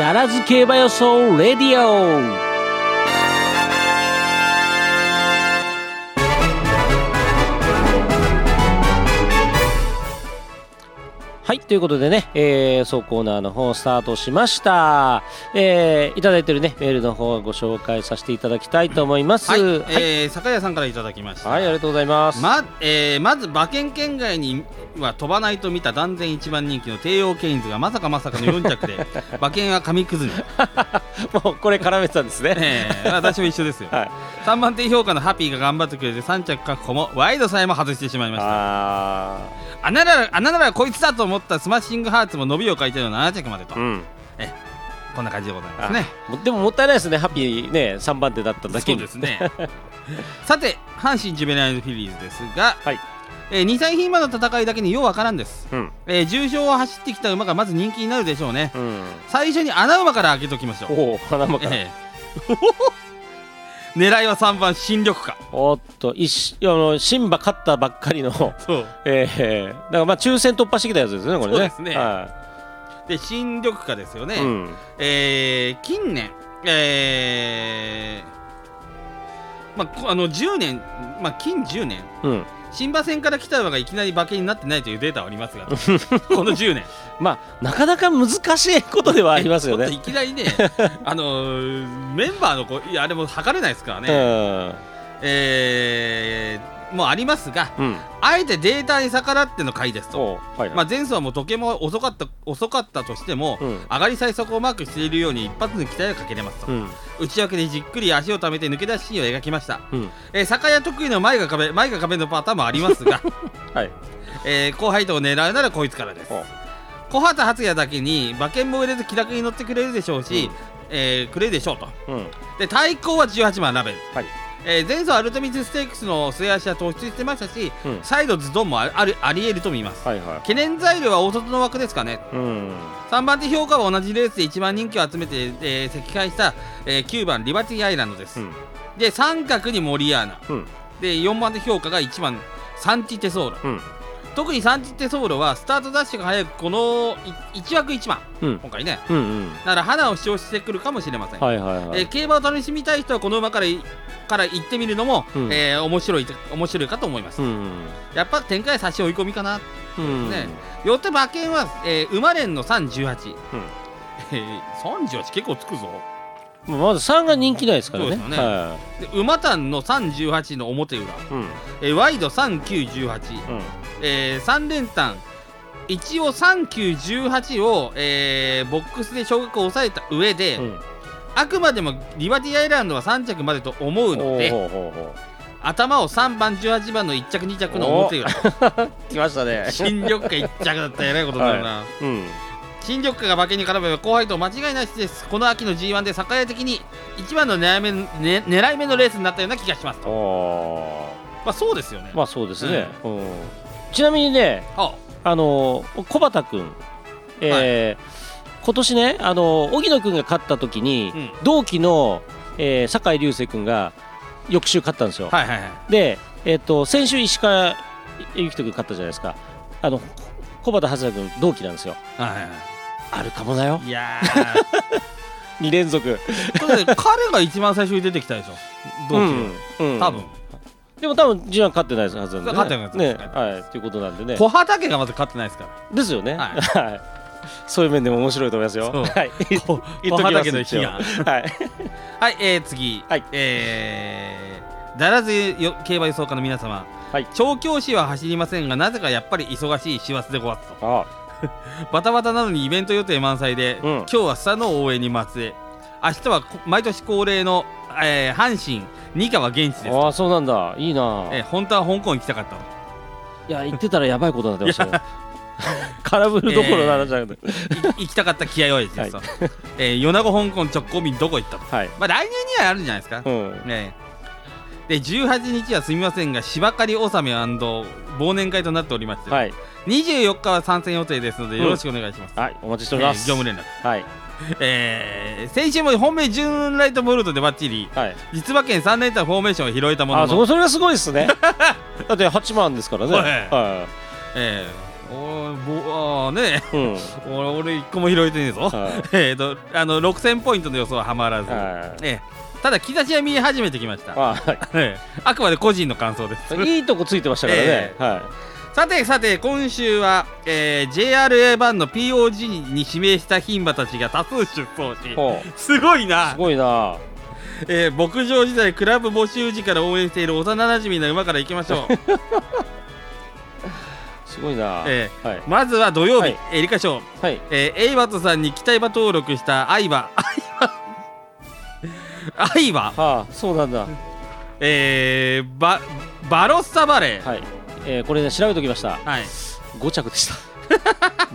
ダラズ競馬予想レディオ。はい。ということでね、えー、そうコーナーの方スタートしました、えー、いただいてるねメールの方をご紹介させていただきたいと思います。はい、はい、えー酒屋さんからいただきました。はいありがとうございます、まえーまず馬券圏外には飛ばないと見た断然一番人気の帝王ケインズがまさかまさかの4着で 馬券は紙くずに、もうこれ絡めてたんですね、えー私も一緒ですよ、はい。3番手評価のハッピーが頑張ってくれて3着確保もワイドさえも外してしまいました。あ穴なら穴ならこいつだと思ったスマッシングハーツも伸びを書いての7着までと、ーうん。こんな感じでございますね。もでももったいないですね。ハッピーね3番手だっただけに。そうですね。さて阪神ジュベナイルフィリーズですが、はい。えー、2歳牝馬の戦いだけにようわからんです、うん。えー重賞を走ってきた馬がまず人気になるでしょうね。うん。最初に穴馬から開けときましょう、おお花間から、ええ 狙いは3番新緑化。おっと一しあの新馬勝ったばっかりのそう。ええだからまあ抽選突破してきたやつですねこれね。そうですね。はで新緑化ですよね、いうん。えー近年えーまあ、こあの10年、まあ、近10年。うん新馬戦から来た馬がいきなり馬券になってないというデータはありますが この10年。まあなかなか難しいことではありますよね。いきなりね あのーメンバーの子いやあれも測れないですからね、えーもうありますがうん。うんあえてデータに逆らっての回ですと、おはいはい。まあ、前走はもう時計も遅かった遅かったとしても、うん。上がり最速をマークしているように一発に期待をかけれますと、うん。内訳でじっくり足を溜めて抜け出しシーンを描きました、うん。えー酒屋得意の前が壁前が壁のパターンもありますが、はい。えー後輩とを狙うならこいつからです。お小畑初也だけに馬券も売れず気楽に乗ってくれるでしょうし、えーくれるでしょうと。うん。で対抗は18番ラベル、はいえー前走アルテミスステークスの末足は突出してましたし、うん。サイドズドンもああるありえると見ます。はいは懸念材料は大外の枠ですかね。いうん。3番手評価は同じレースで1番人気を集めて、えー赤敗した、えー9番リバティアイランドです、うん。で三角にモリアーナ。うん。で4番手評価が1番サンティテソーロうん特にサンティテソーロはスタートダッシュが早くこの1枠1番。うん。今回ね。うんうん。なら花を主張してくるかもしれません、はいはいはい。えー競馬を楽しみたい人はこの馬からいから行ってみるのも、うん。えー面白い面白いかと思います、うんやっぱ展開差し追い込みかな。うん。ね。よって馬券は、えー、馬連の318、うん。えー、38結構つくぞ。まず3が人気ないですからね。ね。はで馬単の318の表裏、いうん。えーワイド3918、うんえー、3連単。一応3918を、えーボックスで小学を抑えた上で、うん。あくまでもリバティアイランドは3着までと思うので頭を3番18番の1着2着の表裏う来ましたね。新緑化1着だったらえらいことになるな、うん。新緑化が馬券に絡めば後輩と間違いなしです。この秋の G1 で酒屋的に一番の狙い目,、ね、狙い目のレースになったような気がしますと。おまあそうですよね、まあそうですね、うんちなみにねあ。あの小畑君、えー今年ねあの荻野君が勝った時に、うん。同期の、えー酒井流星君が翌週勝ったんですよ、はいはいはい。で、えっと先週石川由紀人君勝ったじゃないですか。あの小畑初也君同期なんですよ。はいはいはあるかもだよ。いいや2 連続。彼が一番最初に出てきたでしょ。同期で、うんうん。多分でも多分 G1 勝ってないはずなんでね。勝ってないですね。はい。ということなんでね。小畑家がまず勝ってないですから。ですよね。ははい。そういう面でも面白いと思いますよ。はい。小畑家の悲願。はい。はい、えー、次、はい。えー、だらずよ競馬予想家の皆様、はい。調教師は走りませんがなぜかやっぱり忙しい師走でごわすと。あ。バタバタなのにイベント予定満載で、うん。今日はスタの応援に松江明日はこ毎年恒例の、えー、阪神二川現地です。ああそうなんだ。いいな、えー本当は香港行きたかったの。いや言ってたらやばいことになってましたね空振るどころの話じゃなくて、い行きたかった気合をですよ、えー、米子香港直行便どこ行ったの？はい。まあ来年にはあるんじゃないですか、うん。ねで18日はすみませんが芝刈り納め忘年会となっておりまして、はい。24日は参戦予定ですのでうん。よろしくお願いします、はい。お待ちしてえーおります、業務連絡、はいえー先週も本命純ライトボルトでバッチリはい。実馬券3連単フォーメーションを拾えたもののあそそれがすごいですね。だって8万ですからね。はい。はえーおーぼあーねうん。俺俺一個も拾えてねえぞ。は えーとあの6000ポイントの予想ははまらず、いはい。ええ。ただ兆しは見え始めてきました、あはい。ええ。あくまで個人の感想です。いいとこついてましたからね。え。はさてさて今週は、えー JRA 版の POG に指名した牝馬たちが多数出走しい。ほう。すごいなすごいな。えー牧場時代クラブ募集時から応援している幼馴染な馬からいきましょう、すごいな。えはい。まずは土曜日、はいエリカ賞、はい。えー、エイバトさんに期待馬登録したアイバアイバ？はあ、そうなんだ。えー、ババロッサバレーはい。えーこれね調べておきました。はい5着でした。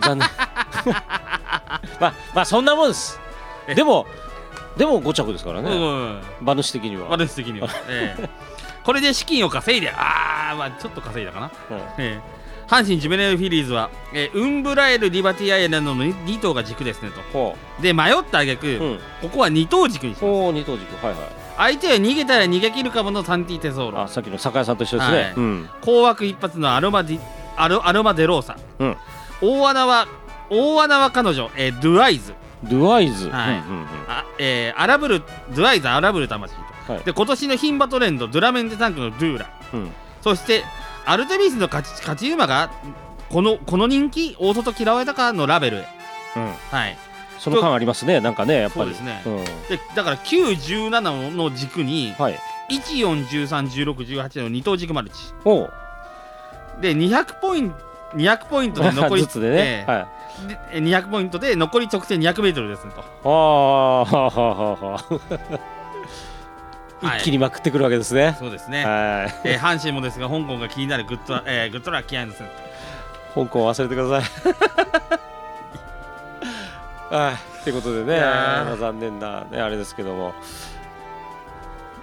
残念。まあまあそんなもんです。えでもでも5着ですからうね。ん馬主的には。私的には、ええこれで資金を稼いであーまあちょっと稼いだかな、うんええ阪神ジュベネルフィリーズは、えーウンブラエルリバティアイランドの 2, 頭が軸ですねとほで迷った挙句、う。うん。ここは2頭軸にしますほう二等軸。はいはい。相手は逃げたら逃げ切るかものサンティテソーロ。あさっきの酒屋さんと一緒ですね。はい。うん。高枠一発のアロマディアロアロマデローサ、うん。大穴は大穴は彼女、えードゥアイズ。ドゥアイズ。はい。うんうんうん。あ、えーアラブルドゥアイズアラブル魂と、はい。で今年の牝馬トレンドドゥラメンテタンクのドゥーラ。うん。そしてアルテミスの勝ち勝ち馬がこのこの人気大外嫌われたかのラベルへ。うん。はいその感ありますね。なんかねやっぱり。そうですねうん。でだから917の軸にはい。14131618の二等軸マルチ。で200ポイント200ポイントで残り ずつでね。えはい。えでえ200ポイントで残り直線 200m ですねとあ一気にまくってくるわけですね。そうですね、はい。えー阪神もですが香港が気になるグッドラ、えーグッドラッキーアイアンズ香港忘れてください。はい。ってことでね、残念なねあれですけども。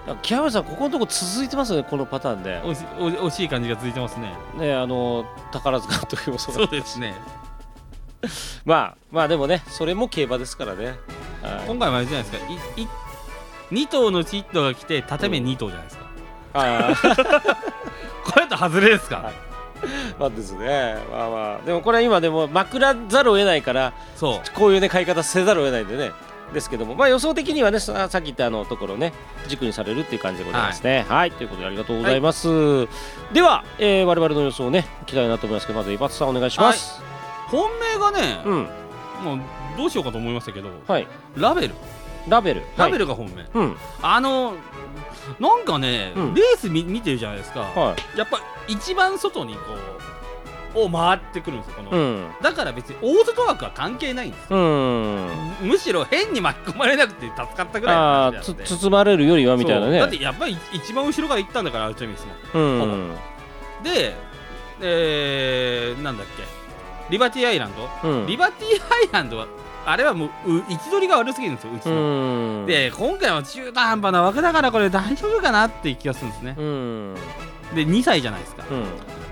あ木山さんここのとこ続いてますねこのパターンで。惜しお惜しい感じが続いてますね。ねあの宝塚の時もそうですね。まあまあでもねそれも競馬ですからね。はい。今回もあれじゃないですか。いい2頭のうち1頭が来て縦目2頭じゃないですか、あー。これだと外れですか、はい まあですね。まあまあでもこれは今でもまくらざるを得ないからそうこういうね買い方せざるを得ないんでね。ですけども、まあ、予想的にはねささっき言ったあのところね軸にされるっていう感じでございますね。はい、ということでありがとうございます。では、えー、我々の予想をねいきたいなと思いますけどまず伊達さんお願いします。本命がね、うんもうどうしようかと思いましたけどはいラベルラベル。ラベル、ルが本命、うん。あのなんかね、うん。レース見見てるじゃないですか、はい。やっぱ一番外にこうを回ってくるんですよこの、うん。だから別に大外枠は関係ないんですよ。うん。むしろ変に巻き込まれなくて助かったぐらいのあ包まれるよりはみたいなね。だってやっぱり一番後ろから行ったんだからアルテミスも。うん。で、えー、なんだっけ。リバティアイランド、うん。リバティアイランドはあれはもうう位置取りが悪すぎるんですようちうの、ん。で今回は中途半端な枠だからこれ大丈夫かなっていう気がするんですね。うん。で2歳じゃないですか、うん。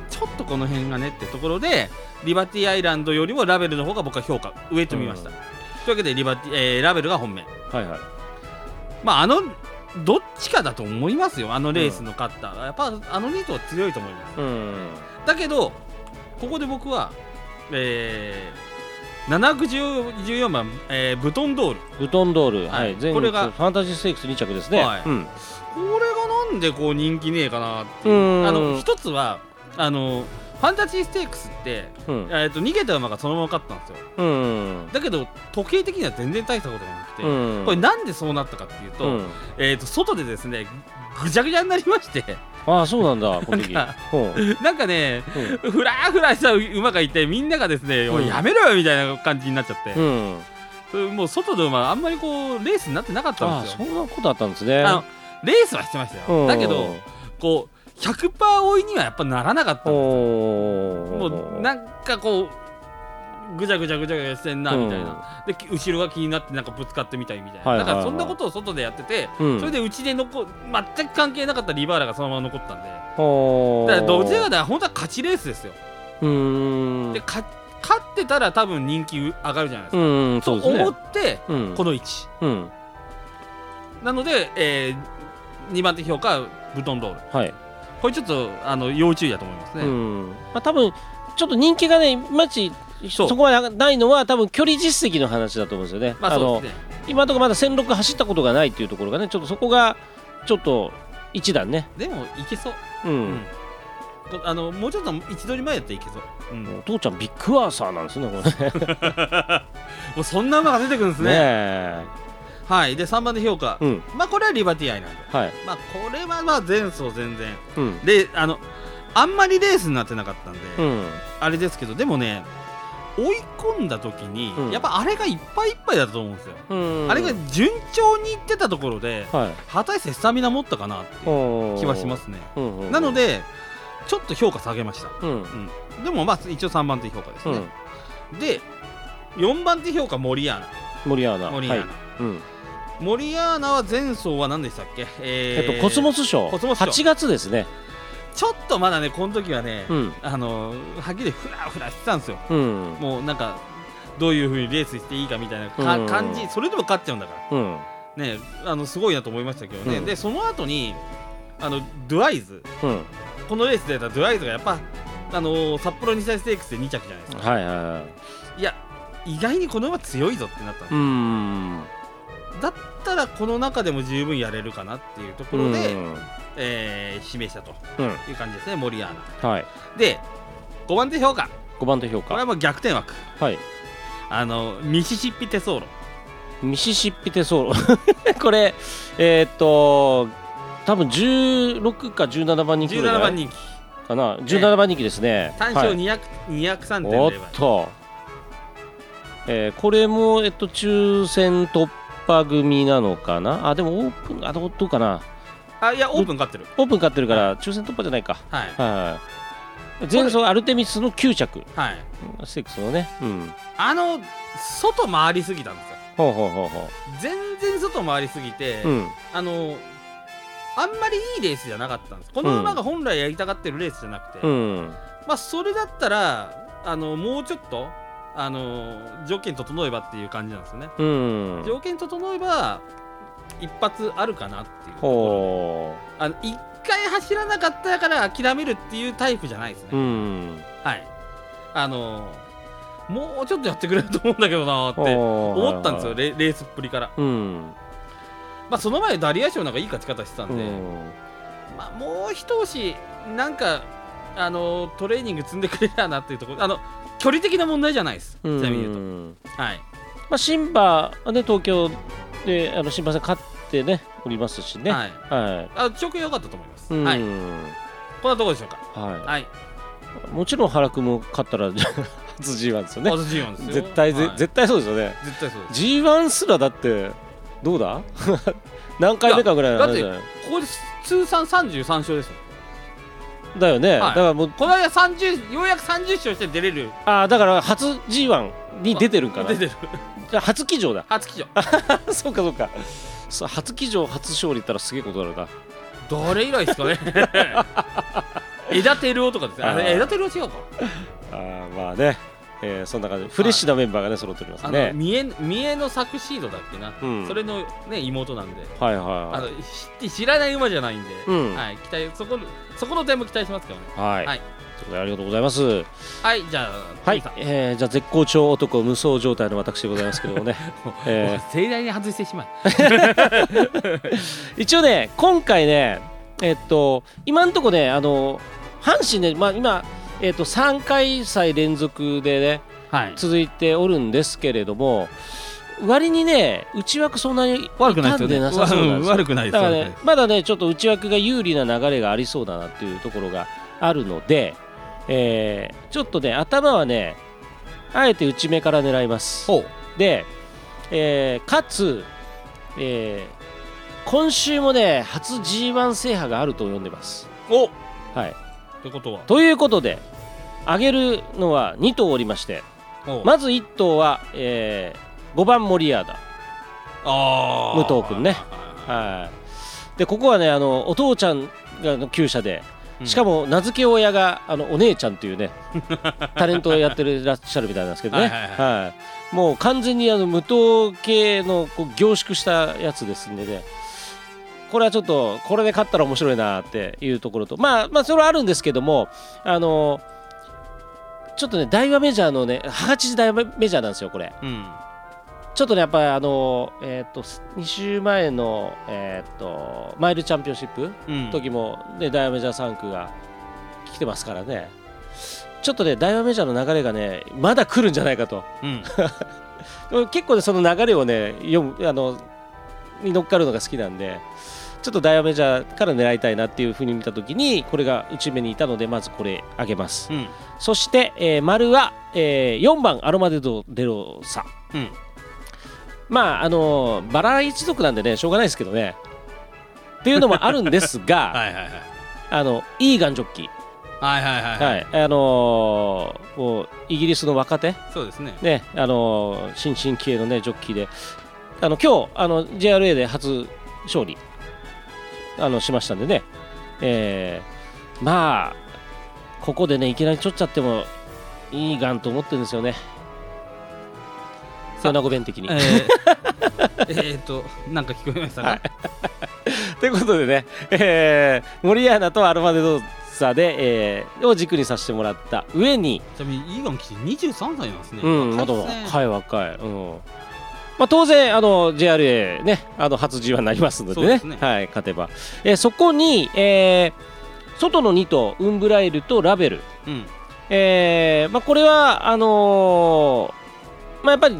ちょっとこの辺がねってところでリバティアイランドよりもラベルの方が僕は評価上と見ました、うん。というわけでリバティ、えーラベルが本命。はいはい。まああのどっちかだと思いますよあのレースの勝った、やっぱあの2頭は強いと思います。うん。だけどここで僕はえー、714番、えーブトンドール。ブトンドールははい。これがファンタジーステークス2着ですね。はい。うん。これがなんでこう人気ねえかなっていう。うん。あの一つはあのファンタジーステークスって、うん。えー、と逃げた馬がそのまま勝ったんですよ。うん。だけど時計的には全然大したことがなくて、うん。これなんでそうなったかっていうと,、うん。えー、と外でですねぐちゃぐちゃになりましてああそうなんだこの時。なんかう。んなんかねうんふらふらした馬がいてみんながですね、うん。やめろよみたいな感じになっちゃって、うん。もう外の馬あんまりこうレースになってなかったんですよ。そんなことあったんですね。レースはしてましたよ、うん。だけどこう100%追いにはやっぱならなかったんですよ。おもうなんかこうぐちゃぐちゃぐちゃぐちゃしてんなみたいな、でき後ろが気になってなんかぶつかってみたいみたいな、はいはいはいだからそんなことを外でやってて、うん。それでうちで残全く関係なかったリバーラがそのまま残ったんで。おだからどちらかというと本当は勝ちレースですよ、でか勝ってたら多分人気上がるじゃないですか、うんそうですと思ねってうん。この位置。うん。なので、えー、2番手評価はブトンドール。はい。これちょっとあの要注意だと思いますね、うん。まあ多分ちょっと人気がねいまいちそこまでないのは多分距離実績の話だと思うんですよね。まあね。今のところまだ1006走ったことがないっていうところがねちょっとそこがちょっと一段ね。でもいけそう、うん。うん。こあのもうちょっと位置取り前やったらいけそう、うん。お父ちゃんビッグアーサーなんですねこれね。もうそんな馬が出てくるんですね。はい。で3番で評価、うん。まあこれはリバティアイなんで。はい。まあこれはまあ前走全然。うん。であのあんまりレースになってなかったんで、うん。あれですけどでもね追い込んだ時に、うん。やっぱあれがいっぱいいっぱいだったと思うんですよ、うん。あれが順調にいってたところではい。果たしてスタミナ持ったかなっていう気はしますね、なのでちょっと評価下げました、うん。でもまあ一応3番手評価ですね、うん、で4番手評価モリアーモリアーナ。モリアーナ、はい。うん。モリアーナは前走は何でしたっけ？えー。えっとコスモス賞コスモス賞8月ですねちょっとまだねこの時はね、うん。あのはっきりフラフラしてたんですよ。うん。もうなんかどういうふうにレースしていいかみたいなかうん。感じそれでも勝っちゃうんだから。うん。ねあのすごいなと思いましたけどね、うん。でその後にあのドゥアイズ。うん。このレースでやったドゥアイズがやっぱあの札幌日大ステークスで2着じゃないですか。はいはいはい。いや意外にこの馬強いぞってなったんですだったらこの中でも十分やれるかなっていうところで、えー示したとうん。いう感じですねモリアーナ。はい。で5番手評価。5番手評価。これはもう逆転枠。はい。あのミシシッピテソーロ。ミシシッピテソーロ。これえーっと多分16か17番人気ぐらい17番人気。かな。17番人気ですね。単勝はい。200、203.0おっ倍と、えーこれも、えっと、抽選突破組なのかな？あでもオープンあどうかなあいやオープン勝ってる。オープン勝ってるから抽選突破じゃないか。はい。はい。前走アルテミスの9着。はい。ステークスのね。うん。あの外回りすぎたんですよ。ほうほうほうほ全然外回りすぎて、ううん。あのあんまりいいレースじゃなかったんです。この馬が本来やりたがってるレースじゃなくて、うん。まあそれだったらあのもうちょっとあの条件整えばっていう感じなんですよね、うん。条件整えば一発あるかなっていうあの一回走らなかったから諦めるっていうタイプじゃないですね、ううん。はい。あのもうちょっとやってくれると思うんだけどなーって思思ったんですよ、レレースっぷりから。うん。まあその前ダリア賞なんかいい勝ち方してたんで、うん。まあもう一押しなんかあのトレーニング積んでくれたらなっていうところ。あの距離的な問題じゃないです。ちなみに言うと、うんはい。まあ、シンバはね東京であの新馬戦勝ってねおりますしね。はい。はい。あ調教良かったと思います、うん。はい。こんなところでしょうか。ははい。い。もちろん原君も勝ったら初 G1 ですよね。初 G1 ですよ。絶対ぜ、はい。絶対そうですよね。絶対そうです。G1 すらだってどうだ？何回目かぐらいのだって話じゃない？ここで通算33勝ですよだよね。はいだからもうこの間30ようやく30勝して出れるああだから初 G1 に出てるんかな 出。てるじゃあ初騎乗だ。初騎乗 そうかそうか。そう初騎乗初勝利いったらすげえことだろうな。どれ以来ですかね 枝照夫とかですね枝照夫違うかあーまあね、えーそんな感じ。フレッシュなメンバーがね揃っておりますあのね。三重三重の作シードだっけな、うん。それのね妹なんで。はいはいあはの知知らない馬じゃないんで、うん。はい、期待そこそこの点も期待しますけどね。い。はい。はいありがとうございます。はいじゃあはい。えー、じゃあ絶好調男無双状態の私でございますけどもね、えもう盛大に外してしまいー 一応ね今回ねえっと今んとこねあの阪神ねまあ今えっと3回祭連続でねはい。続いておるんですけれども割にね内枠そんなに悪くないですよ。ね悪くないですだから悪くないね。まだねちょっと内枠が有利な流れがありそうだなっていうところがあるので、えーちょっとね頭はねあえて内目から狙います。ほで、えーかつ、えー今週もね初 G1 制覇があると読んでます。うお。っはい。てことは。ということで上げるのは2頭おりましてまず1頭は、え5番モリアー。ダ武藤君ね。はいでここはねあのお父ちゃんがの厩舎でうん。しかも名付け親があのお姉ちゃんというね タレントをやってるらっしゃるみたいなんですけどね。はいもう完全にあの無糖系のこう凝縮したやつですんでね。これはちょっとこれで勝ったら面白いなっていうところと。まあまあそれはあるんですけどもあのちょっとね大和メジャーのね母父大和メジャーなんですよこれ。うん。ちょっとねやっぱりあのえっ、と2週前のえっ、とマイルチャンピオンシップうん。時もね大和メジャー3区が来てますからね。ちょっとね大和メジャーの流れがねまだ来るんじゃないかと。うん。結構ねその流れをね読むあのに乗っかるのが好きなんでちょっとダイヤメジャーから狙いたいなっていうふうに見たときにこれが内目にいたのでまずこれあげます、うん。そして、えー丸は、えー4番アロマデドデロサうん。まああのバラ一族なんでねしょうがないですけどね。っていうのもあるんですが はいはいはい。あのイーガンジョッキ。ーはいはいはい。はい。あのーもうイギリスの若手？そうですね。ねあのー新進気鋭のねジョッキーで。あの今日あの JRA で初勝利あのしましたんでね、えーまあここでねいきなり取っちゃってもいいガンと思ってるんですよね。さ米子弁的に。えーえーとなんか聞こえましたはい。か ということでね、えー、モリアーナとアルマデドーサで、えーを軸にさせてもらった上に、ちなみにイーガン騎士23歳なんですね。うん、まだ若い若い、うんまあ、当然あの JRA ねあの初 G1 になりますのでね。ね。はい、勝てば、えーそこに、えー外の2頭ウンブライルとラベル、うん。えーまあ、これはあのーまあ、やっぱり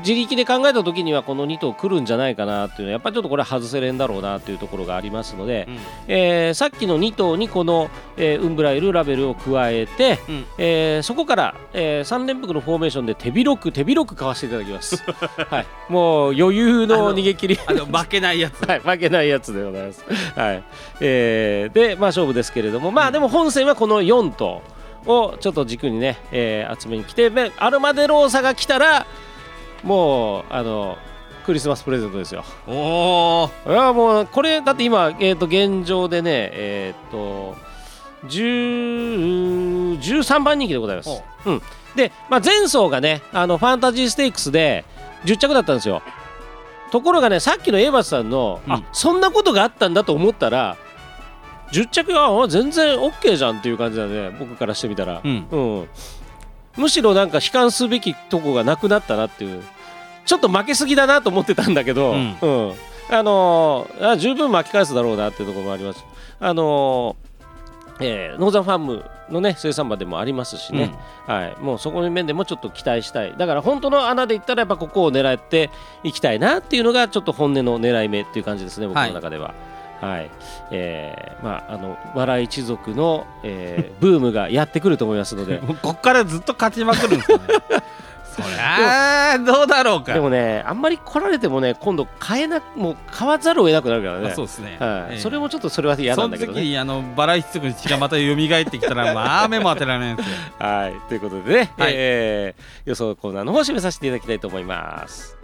自力で考えた時にはこの2頭来るんじゃないかなっていうのはやっぱりちょっとこれは外せれんだろうなっていうところがありますので、うん。えーさっきの2頭にこの、えーウンブライルラベルを加えて、うん。えーそこから、え3連複のフォーメーションで手広く手広くかわしていただきます、はい、もう余裕の逃げ切り。あの負けないやつ。はい、負けないやつでございます。はい。えーで、まあ、勝負ですけれども、まあ、でも本戦はこの4頭をちょっと軸にね、えー集めに来て、でアルマデローサが来たら、もうあのクリスマスプレゼントですよ。おおいやもうこれだって今、えー、と現状でね、えっ、と10 13番人気でございます。う。ん、で、まあ、前走がねあのファンタジーステークスで10着だったんですよ。ところがねさっきのエイバスさんの、うん。あそんなことがあったんだと思ったら10着はあ全然 OK じゃんっていう感じだね僕からしてみたら、うん。うんむしろなんか悲観すべきとこがなくなったなっていう。ちょっと負けすぎだなと思ってたんだけど、うん。うん。あのーあ十分巻き返すだろうなっていうところもあります。あのーえーノーザンファームのね生産場でもありますしね、はい、もうそこの面でもちょっと期待したい。だから本当の穴で言ったらやっぱここを狙っていきたいなっていうのがちょっと本音の狙い目っていう感じですね僕の中では。はいえーまあ、あの笑い一族の、えー ブームがやってくると思いますので。こっからずっと勝ちまくるんですかね。そりゃあどうだろうか。でもねあんまり来られてもね今度買えなもう買わざるを得なくなるからね。あそうですね、はい。ええ。それもちょっとそれは嫌なんだけどね。その時にあのバラ一族の血がまた蘇ってきたらまあ目も当てられないんですよ。はい。ということでね、はい。えー予想コーナーの方を締めさせていただきたいと思います。